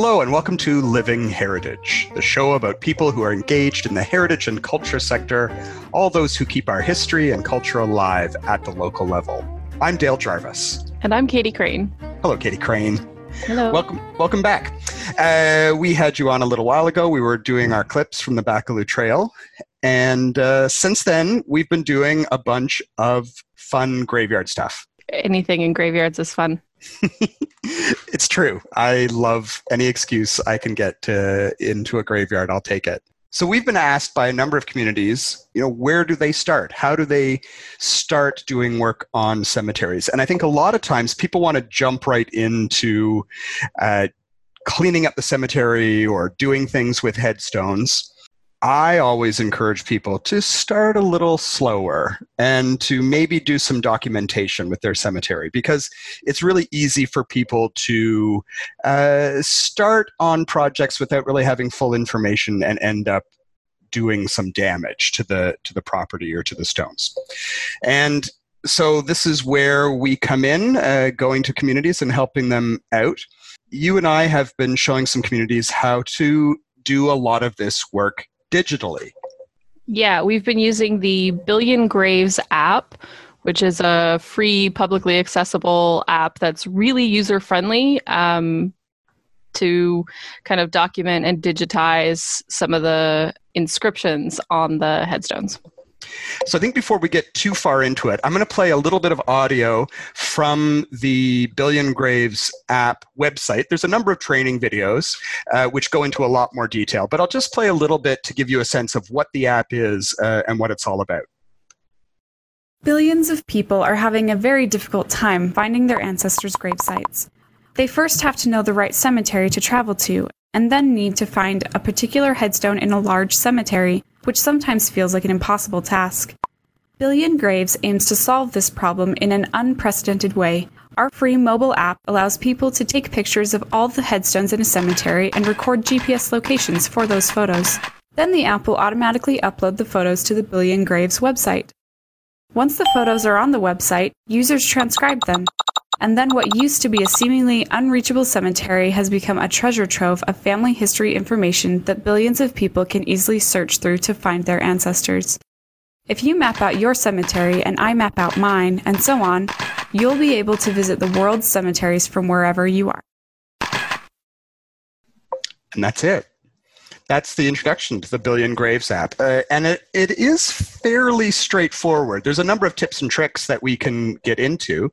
Hello, and welcome to Living Heritage, the show about people who are engaged in the heritage and culture sector, all those who keep our history and culture alive at the local level. I'm Dale Jarvis. And I'm Katie Crane. Hello, Katie Crane. Hello. Welcome, welcome back. Uh, we had you on a little while ago. We were doing our clips from the Baccalieu Trail, and uh, since then, we've been doing a bunch of fun graveyard stuff. Anything in graveyards is fun. it's true. I love any excuse I can get to, into a graveyard. I'll take it. So we've been asked by a number of communities, you know, where do they start? How do they start doing work on cemeteries? And I think a lot of times people want to jump right into uh, cleaning up the cemetery or doing things with headstones. I always encourage people to start a little slower and to maybe do some documentation with their cemetery because it's really easy for people to uh, start on projects without really having full information and end up doing some damage to the to the property or to the stones. And so this is where we come in, uh, going to communities and helping them out. You and I have been showing some communities how to do a lot of this work digitally. Yeah, we've been using the Billion Graves app, which is a free, publicly accessible app that's really user friendly um, to kind of document and digitize some of the inscriptions on the headstones. So I think before we get too far into it, I'm going to play a little bit of audio from the Billion Graves app website. There's a number of training videos uh, which go into a lot more detail, but I'll just play a little bit to give you a sense of what the app is uh, and what it's all about. Billions of people are having a very difficult time finding their ancestors' grave sites. They first have to know the right cemetery to travel to, and then need to find a particular headstone in a large cemetery which sometimes feels like an impossible task. Billion Graves aims to solve this problem in an unprecedented way. Our free mobile app allows people to take pictures of all the headstones in a cemetery and record GPS locations for those photos. Then the app will automatically upload the photos to the Billion Graves website. Once the photos are on the website, users transcribe them. And then what used to be a seemingly unreachable cemetery has become a treasure trove of family history information that billions of people can easily search through to find their ancestors. If you map out your cemetery and I map out mine, and so on, you'll be able to visit the world's cemeteries from wherever you are. And that's it that's the introduction to the Billion Graves app. Uh, and it, it is fairly straightforward. There's a number of tips and tricks that we can get into,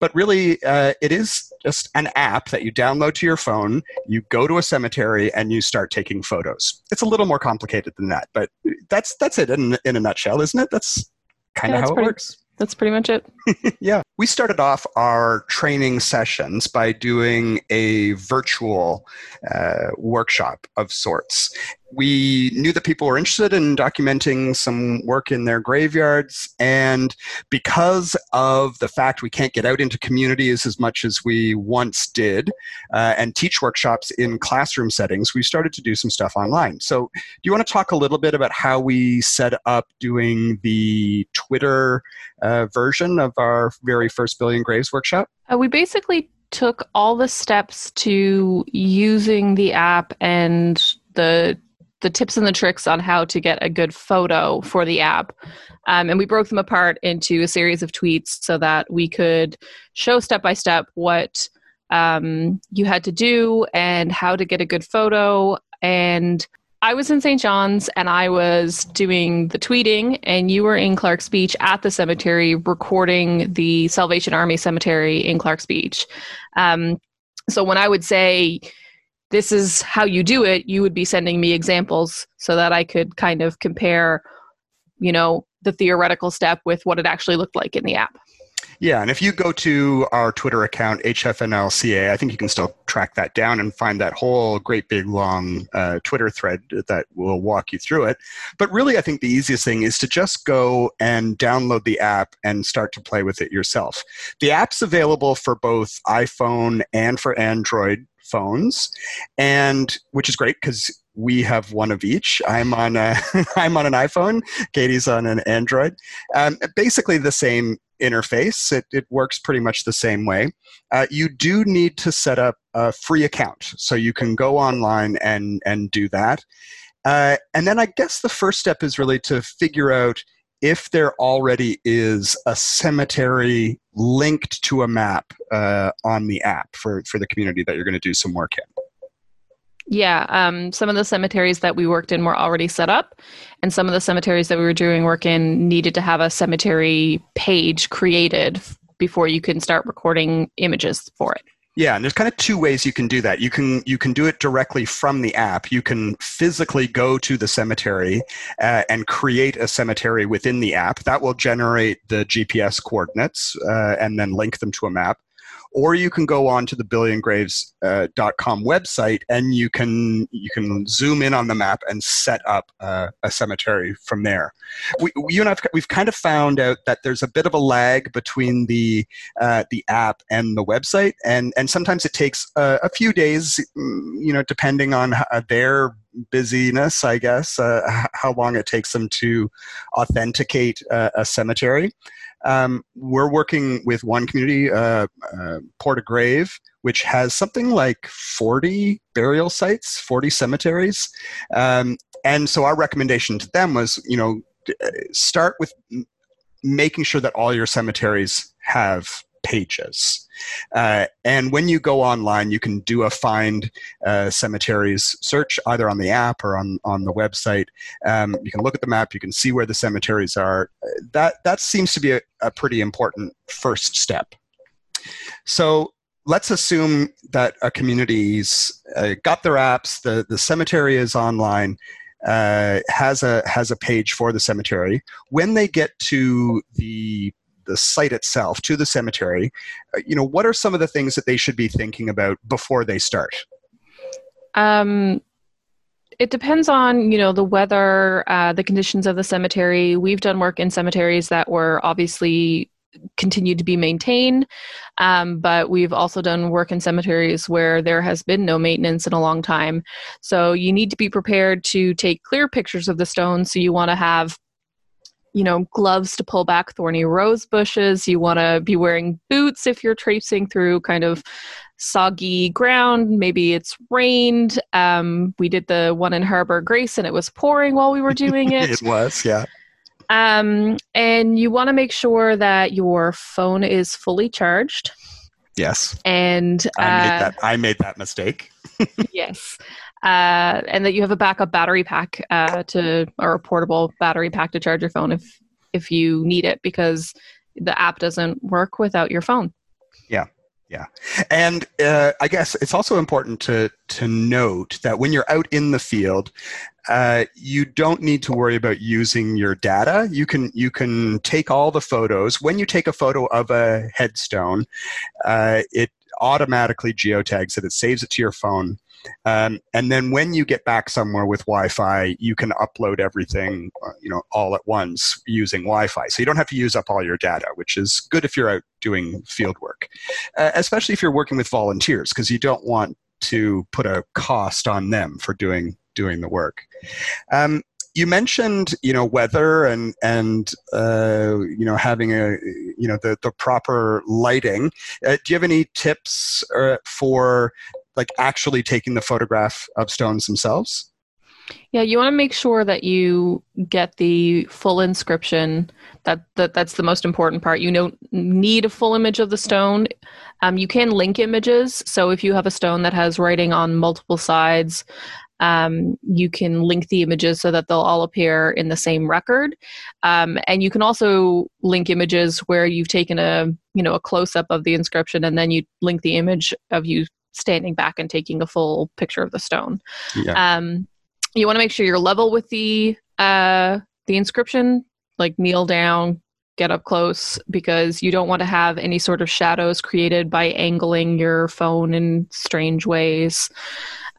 but really, uh, it is just an app that you download to your phone, you go to a cemetery, and you start taking photos. It's a little more complicated than that, but that's, that's it in, in a nutshell, isn't it? That's kind of yeah, how it pretty, works. That's pretty much it. yeah. We started off our training sessions by doing a virtual uh, workshop of sorts we knew that people were interested in documenting some work in their graveyards. And because of the fact we can't get out into communities as much as we once did uh, and teach workshops in classroom settings, we started to do some stuff online. So, do you want to talk a little bit about how we set up doing the Twitter uh, version of our very first Billion Graves workshop? Uh, we basically took all the steps to using the app and the the tips and the tricks on how to get a good photo for the app. Um, and we broke them apart into a series of tweets so that we could show step by step what um, you had to do and how to get a good photo. And I was in St. John's and I was doing the tweeting, and you were in Clark's Beach at the cemetery recording the Salvation Army Cemetery in Clark's Beach. Um, so when I would say, this is how you do it, you would be sending me examples so that I could kind of compare, you know, the theoretical step with what it actually looked like in the app. Yeah, and if you go to our Twitter account, HFNLCA, I think you can still track that down and find that whole great big long uh, Twitter thread that will walk you through it. But really, I think the easiest thing is to just go and download the app and start to play with it yourself. The app's available for both iPhone and for Android phones, and which is great because we have one of each. I'm on a, I'm on an iPhone. Katie's on an Android. Um, basically the same interface. It, it works pretty much the same way. Uh, you do need to set up a free account, so you can go online and and do that. Uh, and then I guess the first step is really to figure out if there already is a cemetery linked to a map uh, on the app for, for the community that you're going to do some work in. Yeah, um, some of the cemeteries that we worked in were already set up, and some of the cemeteries that we were doing work in needed to have a cemetery page created before you can start recording images for it. Yeah, and there's kind of two ways you can do that. You can you can do it directly from the app. You can physically go to the cemetery uh, and create a cemetery within the app. That will generate the GPS coordinates uh, and then link them to a map or you can go on to the billiongraves.com uh, website and you can you can zoom in on the map and set up uh, a cemetery from there. We, you and I've we've kind of found out that there's a bit of a lag between the uh, the app and the website, and and sometimes it takes a, a few days, mm, you know, depending on their busyness, I guess, uh, how long it takes them to authenticate uh, a cemetery. Um, we're working with one community, uh, uh, Port de Grave, which has something like 40 burial sites, 40 cemeteries. Um, and so our recommendation to them was, you know, uh, start with making sure that all your cemeteries have pages. Uh, and when you go online, you can do a find uh, cemeteries search either on the app or on, on the website. Um, you can look at the map, you can see where the cemeteries are. That, that seems to be a, a pretty important first step. So let's assume that a community's uh, got their apps, the, the cemetery is online. Uh, has a has a page for the cemetery. When they get to the the site itself to the cemetery uh, you know what are some of the things that they should be thinking about before they start? Um, it depends on you know the weather uh, the conditions of the cemetery. We've done work in cemeteries that were obviously continued to be maintained um, but we've also done work in cemeteries where there has been no maintenance in a long time. So you need to be prepared to take clear pictures of the stones. So you want to have you know, gloves to pull back thorny rose bushes. You want to be wearing boots if you're traipsing through kind of soggy ground. Maybe it's rained. Um, we did the one in Harbor Grace and it was pouring while we were doing it. it was, yeah. Um, and you want to make sure that your phone is fully charged. Yes. And uh, I, made uh, that, I made that mistake. yes uh, and that you have a backup battery pack uh, to or a portable battery pack to charge your phone if if you need it because the app doesn't work without your phone. Yeah. Yeah, and uh, I guess it's also important to to note that when you're out in the field, uh, you don't need to worry about using your data. You can you can take all the photos. When you take a photo of a headstone, uh, it automatically geotags it. It saves it to your phone, um, and then when you get back somewhere with Wi-Fi, you can upload everything, uh, you know, all at once using Wi-Fi. So you don't have to use up all your data, which is good if you're out doing field work, uh, especially if you're working with volunteers, because you don't want to put a cost on them for doing doing the work. Um, you mentioned you know weather and and uh, you know having a you know the the proper lighting. Uh, do you have any tips uh, for like actually taking the photograph of stones themselves. Yeah, you want to make sure that you get the full inscription. That, that that's the most important part. You don't need a full image of the stone. Um, you can link images. So if you have a stone that has writing on multiple sides, um, you can link the images so that they'll all appear in the same record. Um, and you can also link images where you've taken a you know a close up of the inscription and then you link the image of you standing back and taking a full picture of the stone. Yeah. Um, you want to make sure you're level with the uh, the inscription, like kneel down, get up close, because you don't want to have any sort of shadows created by angling your phone in strange ways.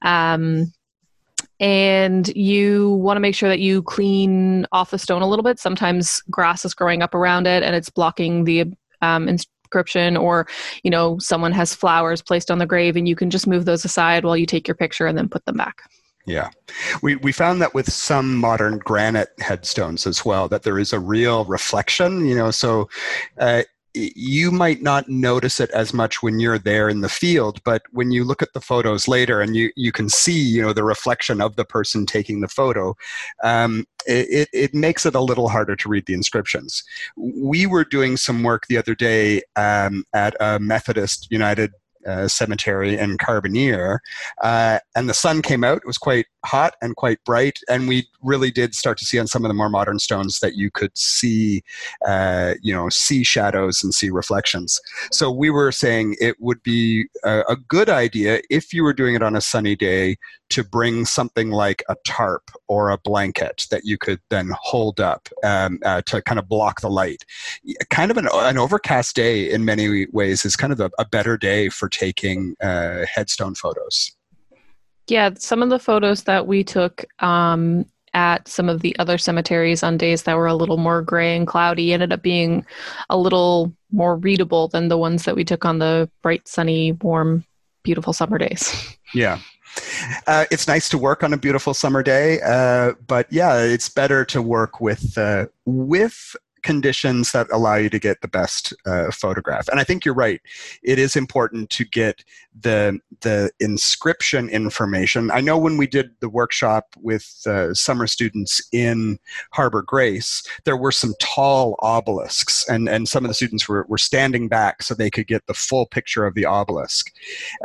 Um, and you want to make sure that you clean off the stone a little bit. Sometimes grass is growing up around it and it's blocking the um, or you know someone has flowers placed on the grave and you can just move those aside while you take your picture and then put them back. Yeah. We, we found that with some modern granite headstones as well that there is a real reflection you know so uh, you might not notice it as much when you're there in the field but when you look at the photos later and you, you can see you know the reflection of the person taking the photo um, it, it makes it a little harder to read the inscriptions we were doing some work the other day um, at a methodist united uh, cemetery in Carbonear, uh, and the sun came out. It was quite hot and quite bright, and we really did start to see on some of the more modern stones that you could see, uh, you know, see shadows and see reflections. So we were saying it would be a, a good idea if you were doing it on a sunny day to bring something like a tarp or a blanket that you could then hold up um, uh, to kind of block the light. Kind of an, an, overcast day in many ways is kind of a, a better day for taking uh, headstone photos. Yeah, some of the photos that we took um, at some of the other cemeteries on days that were a little more gray and cloudy ended up being a little more readable than the ones that we took on the bright, sunny, warm, beautiful summer days. Yeah. Uh, it's nice to work on a beautiful summer day, uh, but yeah, it's better to work with uh, with conditions that allow you to get the best uh, photograph. And I think you're right. It is important to get the the inscription information. I know when we did the workshop with uh, summer students in Harbor Grace, there were some tall obelisks, and and some of the students were were standing back so they could get the full picture of the obelisk.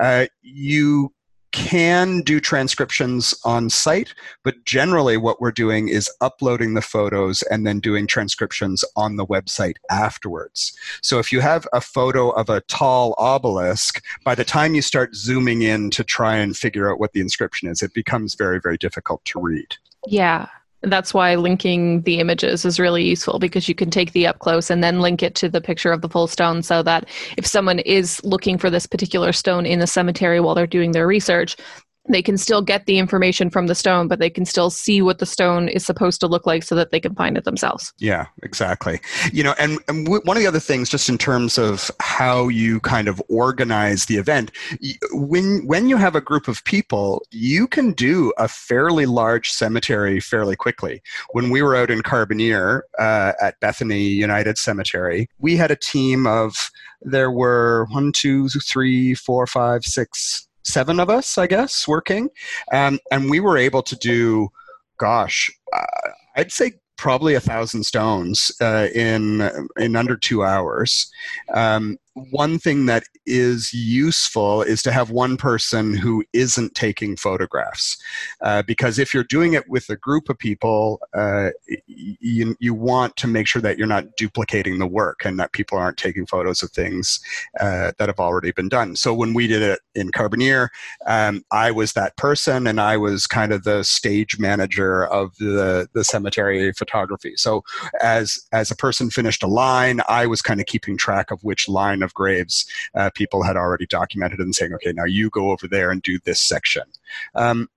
Uh, you can do transcriptions on site, but generally what we're doing is uploading the photos and then doing transcriptions on the website afterwards. So if you have a photo of a tall obelisk, by the time you start zooming in to try and figure out what the inscription is, it becomes very, very difficult to read. Yeah that's why linking the images is really useful because you can take the up close and then link it to the picture of the full stone so that if someone is looking for this particular stone in the cemetery while they're doing their research they can still get the information from the stone, but they can still see what the stone is supposed to look like so that they can find it themselves. Yeah, exactly. You know, and, and w- one of the other things, just in terms of how you kind of organize the event, when when you have a group of people, you can do a fairly large cemetery fairly quickly. When we were out in Carbonear uh, at Bethany United Cemetery, we had a team of there were one, two, three, four, five, six seven of us, I guess, working, um, and we were able to do, gosh, uh, I'd say probably a thousand stones uh, in in under two hours. Um, one thing that is useful is to have one person who isn't taking photographs. Uh, because if you're doing it with a group of people uh, you, you want to make sure that you're not duplicating the work and that people aren't taking photos of things uh, that have already been done. So when we did it in carbonear um, i was that person and i was kind of the stage manager of the, the cemetery photography. So as as a person finished a line i was kind of keeping track of which line of graves uh, people had already documented and saying, okay, now you go over there and do this section. Um,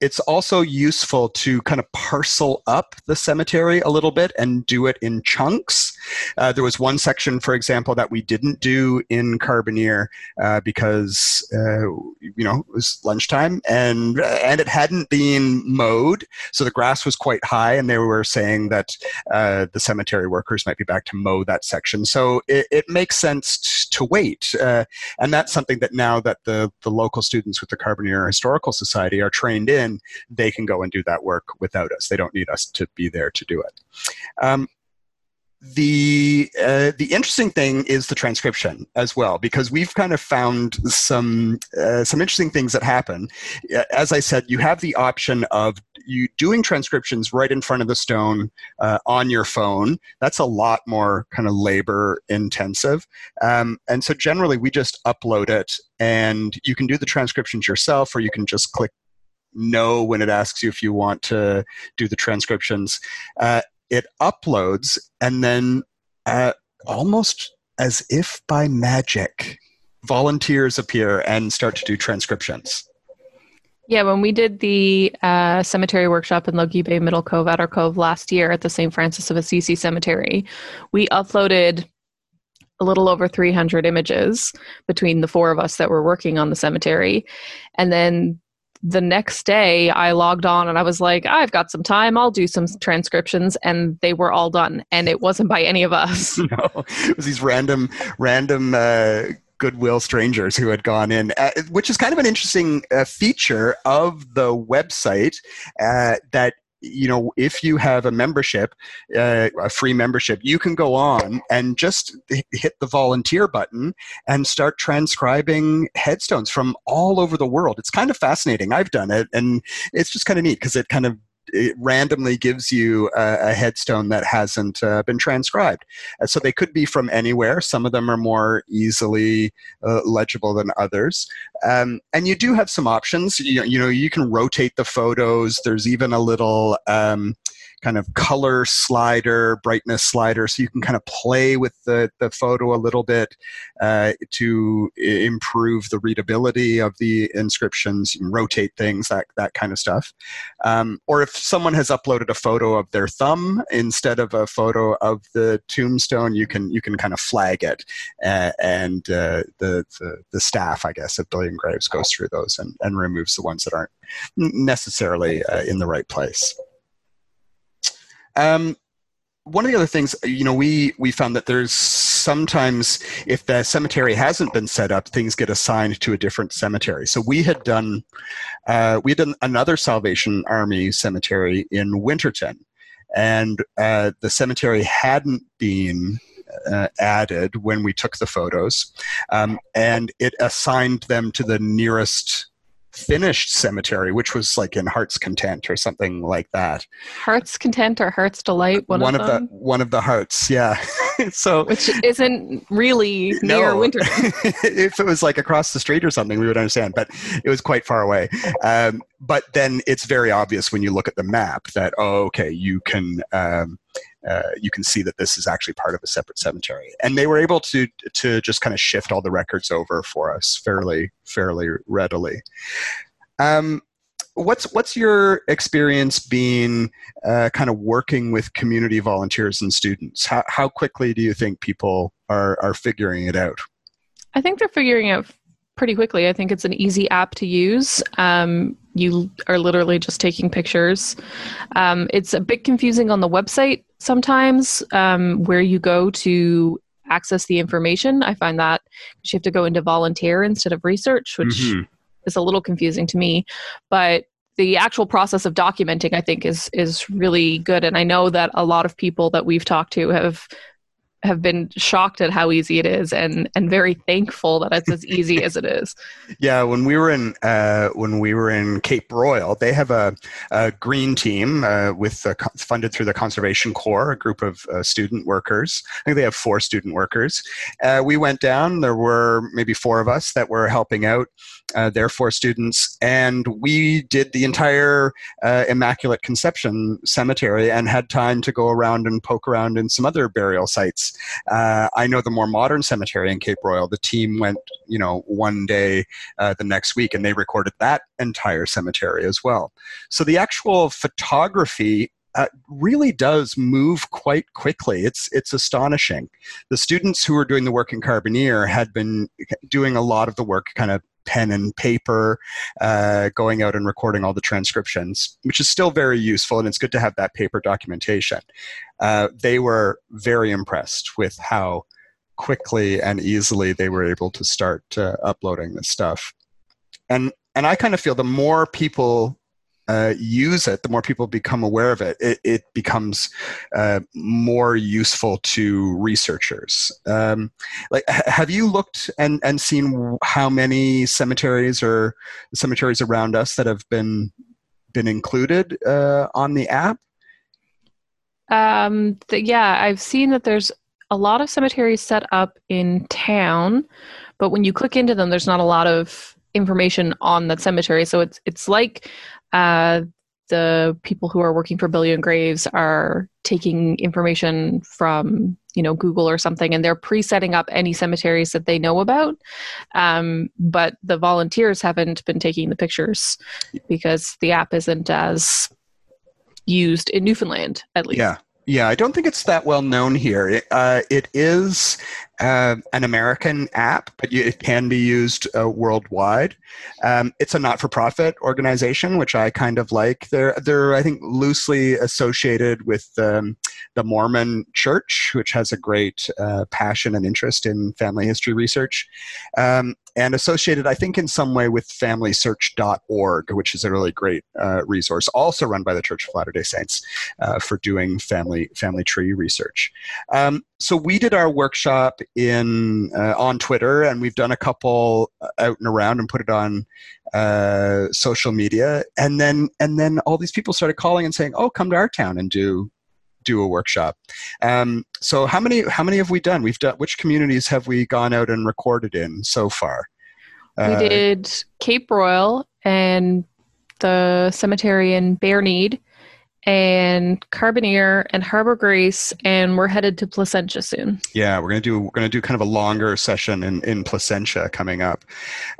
it's also useful to kind of parcel up the cemetery a little bit and do it in chunks. Uh, there was one section, for example, that we didn't do in Carbonear uh, because uh, you know it was lunchtime and and it hadn't been mowed, so the grass was quite high, and they were saying that uh, the cemetery workers might be back to mow that section. So it, it makes sense to wait, uh, and that's something that now that the the local students with the Carbonear Historical Society are trained in then they can go and do that work without us. They don't need us to be there to do it. Um, the uh, the interesting thing is the transcription as well because we've kind of found some uh, some interesting things that happen as i said you have the option of you doing transcriptions right in front of the stone uh, on your phone that's a lot more kind of labor intensive um, and so generally we just upload it and you can do the transcriptions yourself or you can just click no when it asks you if you want to do the transcriptions. Uh, it uploads, and then uh, almost as if by magic, volunteers appear and start to do transcriptions. Yeah, when we did the uh, cemetery workshop in Logy Bay Middle Cove Outer Cove last year at the St. Francis of Assisi Cemetery, we uploaded a little over 300 images between the four of us that were working on the cemetery. And then the next day I logged on and I was like, I've got some time. I'll do some transcriptions. And they were all done. And it wasn't by any of us. no, it was these random, random, uh, goodwill strangers who had gone in, uh, which is kind of an interesting uh, feature of the website uh, that you know if you have a membership uh, a free membership you can go on and just hit the volunteer button and start transcribing headstones from all over the world. It's kind of fascinating. I've done it and it's just kind of neat because it kind of it randomly gives you a, a headstone that hasn't uh, been transcribed. Uh, so they could be from anywhere. Some of them are more easily uh, legible than others. Um, and you do have some options. You, you, know, you can rotate the photos. There's even a little um, kind of color slider, brightness slider, so you can kind of play with the, the photo a little bit uh, to improve the readability of the inscriptions, you can rotate things, that, that kind of stuff. Um, or if someone has uploaded a photo of their thumb instead of a photo of the tombstone, you can you can kind of flag it, uh, and uh, the, the, the staff, I guess, at Billion Graves goes through those and, and removes the ones that aren't necessarily uh, in the right place. Um, one of the other things, you know, we we found that there's sometimes if the cemetery hasn't been set up, things get assigned to a different cemetery. So we had done uh, we had done another Salvation Army cemetery in Winterton, and uh, the cemetery hadn't been uh, added when we took the photos, um, and it assigned them to the nearest finished cemetery, which was like in Heart's Content or something like that. Heart's Content or Heart's Delight, one, one of, of the one of the hearts, yeah. so which isn't really near no. Winter. if it was like across the street or something, we would understand, but it was quite far away. Um, but then it's very obvious when you look at the map that oh, okay, you can. Um, uh, you can see that this is actually part of a separate cemetery. And they were able to to just kind of shift all the records over for us fairly fairly readily. Um, what's what's your experience being uh, kind of working with community volunteers and students? How how quickly do you think people are are figuring it out? I think they're figuring out pretty quickly. I think it's an easy app to use. Um, you are literally just taking pictures. Um, it's a bit confusing on the website sometimes um, where you go to access the information. I find that you have to go into volunteer instead of research, which mm-hmm. is a little confusing to me. But the actual process of documenting, I think, is is really good. And I know that a lot of people that we've talked to have have been shocked at how easy it is and and very thankful that it's as easy as it is. Yeah when we were in uh, when we were in Cape Broyle they have a, a green team uh, with uh, funded through the conservation corps a group of uh, student workers. I think they have four student workers. Uh, we went down. There were maybe four of us that were helping out uh, their four students and we did the entire immaculate conception cemetery and had time to go around and poke around in some other burial sites uh, I know the more modern cemetery in Cape Broyle. the team went, you know, one day uh, the next week and they recorded that entire cemetery as well. So the actual photography uh, really does move quite quickly. It's it's astonishing. The students who were doing the work in Carbonear had been doing a lot of the work kind of pen and paper, uh, going out and recording all the transcriptions, which is still very useful, and it's good to have that paper documentation. Uh, they were very impressed with how quickly and easily they were able to start uh, uploading this stuff. And and I kind of feel the more people uh, use it, the more people become aware of it, it, it becomes uh, more useful to researchers. Um, like, have you looked and, and seen how many cemeteries or cemeteries around us that have been been included uh, on the app? Um, th- yeah, I've seen that there's a lot of cemeteries set up in town, but when you click into them, there's not a lot of information on that cemetery. So it's it's like uh, the people who are working for Billion Graves are taking information from you know Google or something, and they're pre-setting up any cemeteries that they know about. Um, but the volunteers haven't been taking the pictures because the app isn't as used in Newfoundland, at least. Yeah. Yeah, I don't think it's that well known here. It, uh, it is uh, an American app, but you, it can be used uh, worldwide. Um, it's a not-for-profit organization, which I kind of like. They're they're I think loosely associated with um, the Mormon Church, which has a great uh, passion and interest in family history research. Um, and associated, I think, in some way with FamilySearch.org, which is a really great uh, resource, also run by the Church of Latter Day Saints uh, for doing family family tree research. So we did our workshop in uh, on Twitter, and we've done a couple uh, out and around and put it on uh, social media, and then and then all these people started calling and saying, "Oh, come to our town and do do a workshop. Um, so how many how many have we done? We've done which communities have we gone out and recorded in so far? Uh, we did Cape Broyle and the cemetery in Bareneed and Carbonear and Harbor Grace, and we're headed to Placentia soon. Yeah, we're gonna do we're gonna do kind of a longer session in, in Placentia coming up,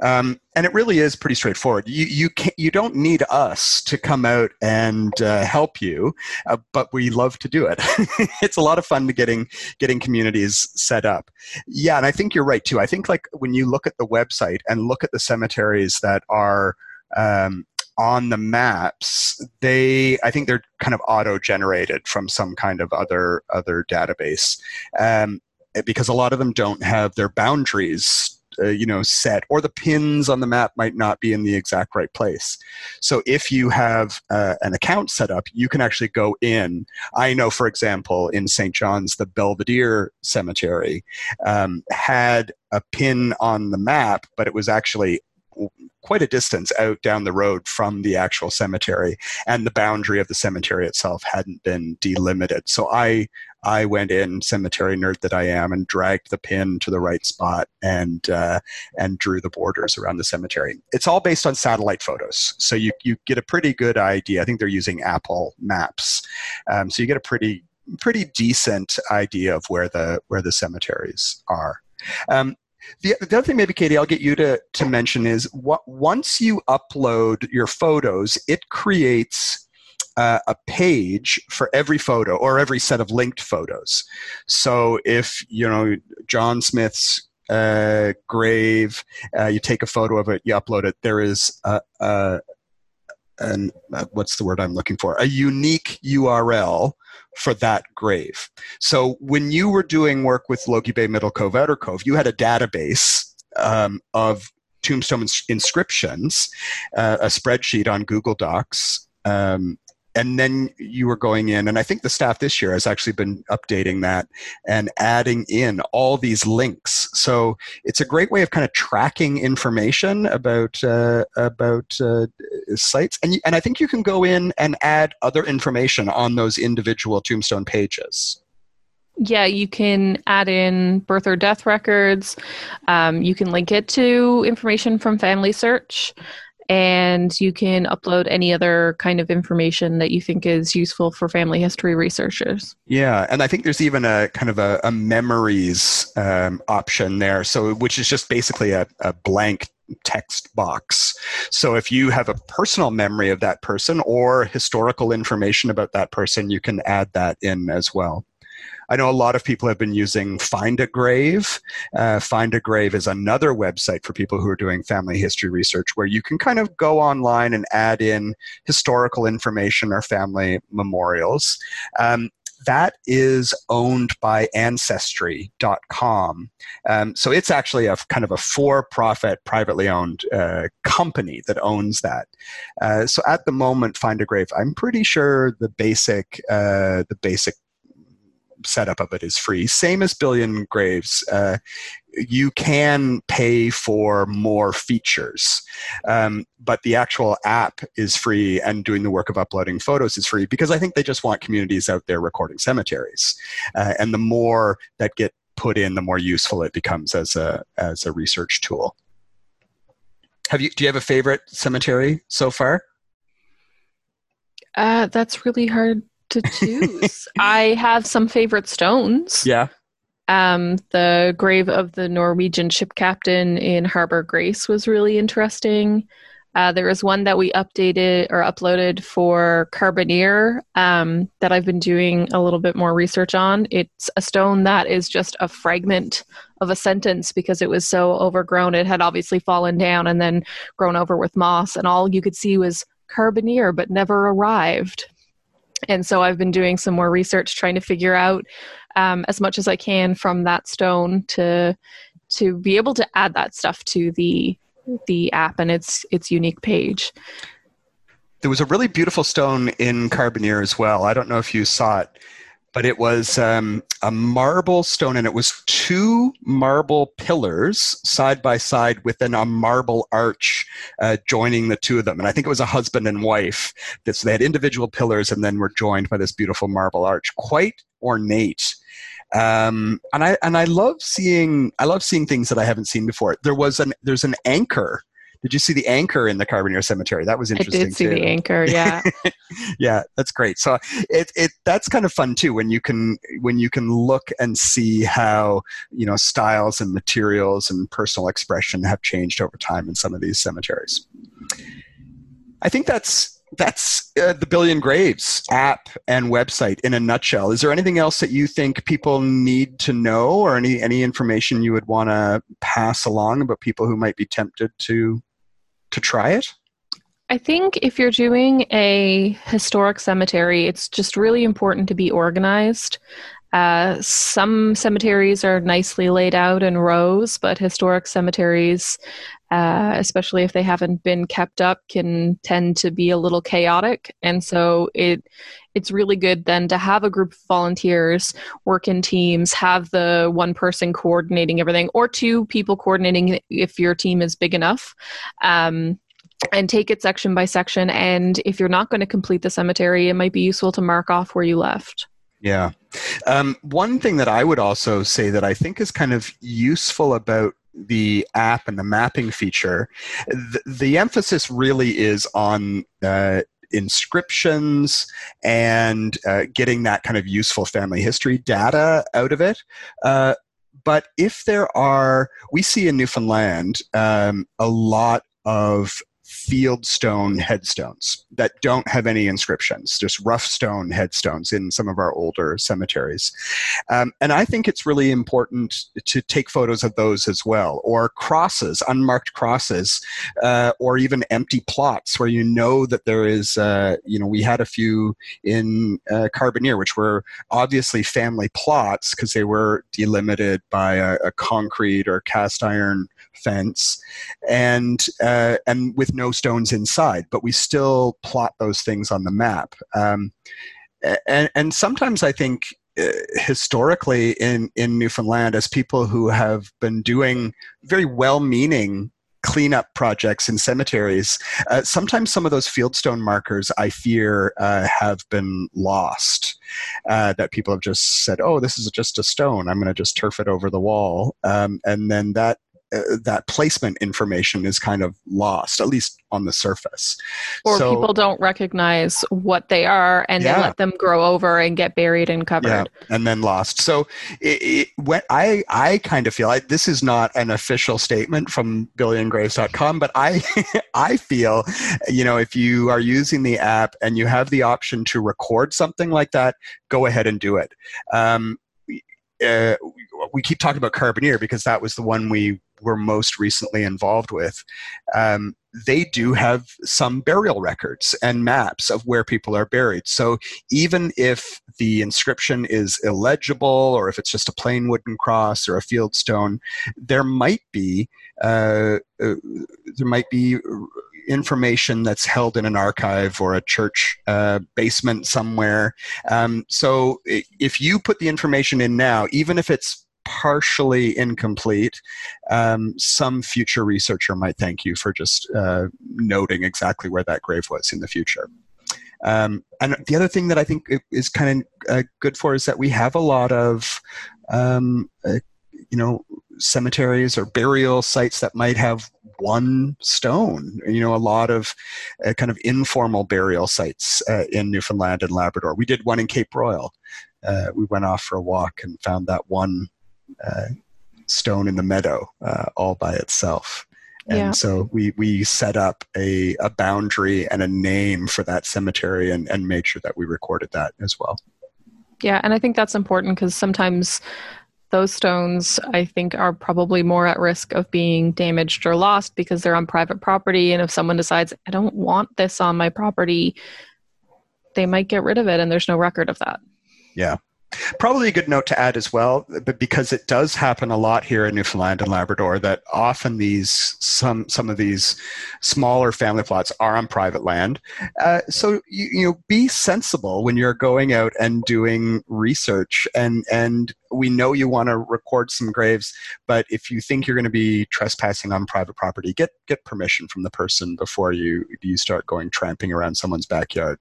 um, and it really is pretty straightforward. You you can you don't need us to come out and uh, help you, uh, but we love to do it. it's a lot of fun to getting getting communities set up. Yeah, and I think you're right too. I think like when you look at the website and look at the cemeteries that are um, on the maps, they I think they're kind of auto generated from some kind of other other database, um, because a lot of them don't have their boundaries. Uh, you know, set or the pins on the map might not be in the exact right place. So if you have uh, an account set up, you can actually go in. I know, for example, in St. John's, the Belvedere Cemetery um, had a pin on the map, but it was actually quite a distance out down the road from the actual cemetery, and the boundary of the cemetery itself hadn't been delimited. So I I went in, cemetery nerd that I am, and dragged the pin to the right spot and uh, and drew the borders around the cemetery. It's all based on satellite photos, so you you get a pretty good idea. I think they're using Apple Maps, um, so you get a pretty pretty decent idea of where the where the cemeteries are. Um, the, the, other thing, maybe Katie, I'll get you to, to mention is what once you upload your photos, it creates uh, a page for every photo or every set of linked photos. So if you know John Smith's uh, grave, uh, you take a photo of it, you upload it. There is a, a an uh, what's the word I'm looking for? A unique URL for that grave. So when you were doing work with Logy Bay Middle Cove Outer Cove, you had a database um, of tombstone ins- inscriptions, uh, a spreadsheet on Google Docs, um, and then you were going in and i think the staff this year has actually been updating that and adding in all these links. So it's a great way of kind of tracking information about uh, about uh, sites and, and i think you can go in and add other information on those individual tombstone pages. Yeah, you can add in birth or death records. Um, you can link it to information from Family Search and you can upload any other kind of information that you think is useful for family history researchers. Yeah, and I think there's even a kind of a, a memories um, option there, so which is just basically a, a blank text box. So if you have a personal memory of that person or historical information about that person, you can add that in as well. I know a lot of people have been using Find a Grave. Uh, Find a Grave is another website for people who are doing family history research where you can kind of go online and add in historical information or family memorials. Um, that is owned by ancestry.com um, so it's actually a kind of a for-profit privately owned uh, company that owns that uh, so at the moment find a grave i'm pretty sure the basic uh, the basic setup of it is free. Same as Billion Graves. Uh, you can pay for more features, um, but the actual app is free, and doing the work of uploading photos is free because I think they just want communities out there recording cemeteries, uh, and the more that get put in, the more useful it becomes as a as a research tool. Have you? Do you have a favorite cemetery so far? Uh, that's really hard to choose. I have some favorite stones. Yeah. Um, the grave of the Norwegian ship captain in Harbor Grace was really interesting. Uh, there is one that we updated or uploaded for Carbonear um, that I've been doing a little bit more research on. It's a stone that is just a fragment of a sentence because it was so overgrown. It had obviously fallen down and then grown over with moss, and all you could see was Carbonear, but never arrived. And so I've been doing some more research trying to figure out um, as much as I can from that stone to to be able to add that stuff to the the app and its its unique page. There was a really beautiful stone in Carbonear as well. I don't know if you saw it, but it was um, a marble stone, and it was two marble pillars side by side within a marble arch uh, joining the two of them. And I think it was a husband and wife. That, so they had individual pillars and then were joined by this beautiful marble arch. Quite ornate um, and I and I love seeing I love seeing things that I haven't seen before. There was an there's an anchor. Did you see the anchor in the Carbonear Cemetery? That was interesting. I did see too. the anchor. Yeah, yeah, that's great. So it it that's kind of fun too when you can when you can look and see how you know styles and materials and personal expression have changed over time in some of these cemeteries. I think that's that's uh, the Billion Graves app and website in a nutshell. Is there anything else that you think people need to know, or any any information you would want to pass along about people who might be tempted to to try it? I think if you're doing a historic cemetery, it's just really important to be organized. Uh, some cemeteries are nicely laid out in rows, but historic cemeteries uh, especially if they haven't been kept up, can tend to be a little chaotic. And so it it's really good then to have a group of volunteers work in teams, have the one person coordinating everything, or two people coordinating if your team is big enough. Um, and take it section by section. And if you're not going to complete the cemetery, it might be useful to mark off where you left. Yeah. Um, one thing that I would also say that I think is kind of useful about the app and the mapping feature, the, the emphasis really is on uh, inscriptions and uh, getting that kind of useful family history data out of it. Uh, but if there are, we see in Newfoundland um, a lot of fieldstone headstones that don't have any inscriptions, just rough stone headstones in some of our older cemeteries. Um, and I think it's really important to take photos of those as well, or crosses, unmarked crosses, uh, or even empty plots where you know that there is, uh, you know, we had a few in uh, which were obviously family plots because they were delimited by a, a concrete or cast iron fence and uh, and with no stones inside but we still plot those things on the map um, and and sometimes i think uh, historically in in newfoundland as people who have been doing very well-meaning cleanup projects in cemeteries, uh, sometimes some of those fieldstone markers, I fear, uh, have been lost. Uh, that people have just said, "Oh, this is just a stone. I'm going to just turf it over the wall," um, and then that uh, that placement information is kind of lost, at least on the surface. Or so, people don't recognize what they are and yeah. they let them grow over and get buried and covered. Yeah, and then lost. So it, it, I, I kind of feel like this is not an official statement from billiongraves.com, but I, I feel, you know, if you are using the app and you have the option to record something like that, go ahead and do it. Um, uh, we keep talking about Carbonear because that was the one we were most recently involved with, um, they do have some burial records and maps of where people are buried. So even if the inscription is illegible or if it's just a plain wooden cross or a field stone, there might be uh, uh, there might be information that's held in an archive or a church uh, basement somewhere. Um, so if you put the information in now, even if it's partially incomplete, um, some future researcher might thank you for just uh, noting exactly where that grave was in the future. Um, and the other thing that I think is kind of uh, good for is that we have a lot of, um, uh, you know, cemeteries or burial sites that might have one stone. You know, a lot of uh, kind of informal burial sites uh, in Newfoundland and Labrador. We did one in Cape Broyle. Uh, we went off for a walk and found that one uh, stone in the meadow uh, all by itself. And Yeah. so we, we set up a, a boundary and a name for that cemetery and, and made sure that we recorded that as well. Yeah, and I think that's important because sometimes those stones, I think, are probably more at risk of being damaged or lost because they're on private property. And if someone decides, I don't want this on my property, they might get rid of it, and there's no record of that. Probably a good note to add as well, but because it does happen a lot here in Newfoundland and Labrador, that often these some some of these smaller family plots are on private land. Uh, so you, you know, be sensible when you're going out and doing research. And and we know you want to record some graves, but if you think you're going to be trespassing on private property, get get permission from the person before you you start going tramping around someone's backyard.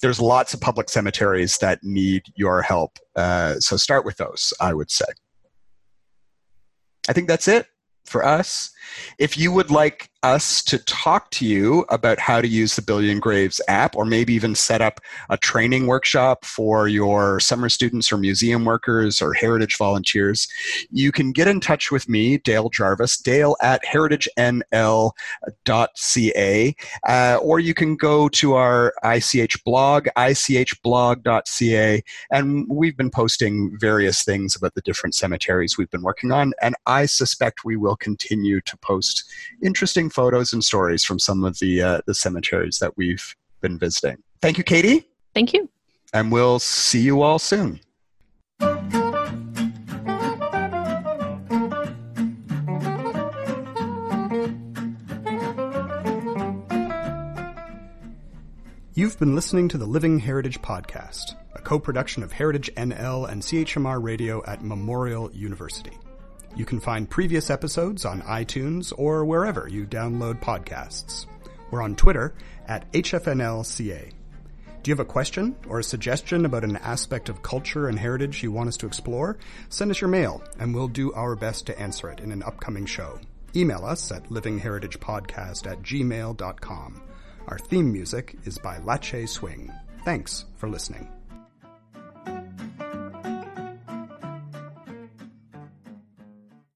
There's lots of public cemeteries that need your help. Uh, so start with those, I would say. I think that's it for us. If you would like us to talk to you about how to use the Billion Graves app, or maybe even set up a training workshop for your summer students or museum workers or heritage volunteers, you can get in touch with me, Dale Jarvis, dale at heritagenl.ca, uh, or you can go to our ICH blog, ichblog.ca, and we've been posting various things about the different cemeteries we've been working on, and I suspect we will continue to post interesting photos and stories from some of the uh, the cemeteries that we've been visiting. Thank you, Katie, Thank you. and we'll see you all soon. You've been listening to the Living Heritage Podcast, a co production of Heritage NL and CHMR Radio at Memorial University. You can find previous episodes on iTunes or wherever you download podcasts. We're on Twitter at HFNLCA. Do you have a question or a suggestion about an aspect of culture and heritage you want us to explore? Send us your mail, and we'll do our best to answer it in an upcoming show. Email us at livingheritagepodcast at gmail.com. Our theme music is by Lache Swing. Thanks for listening.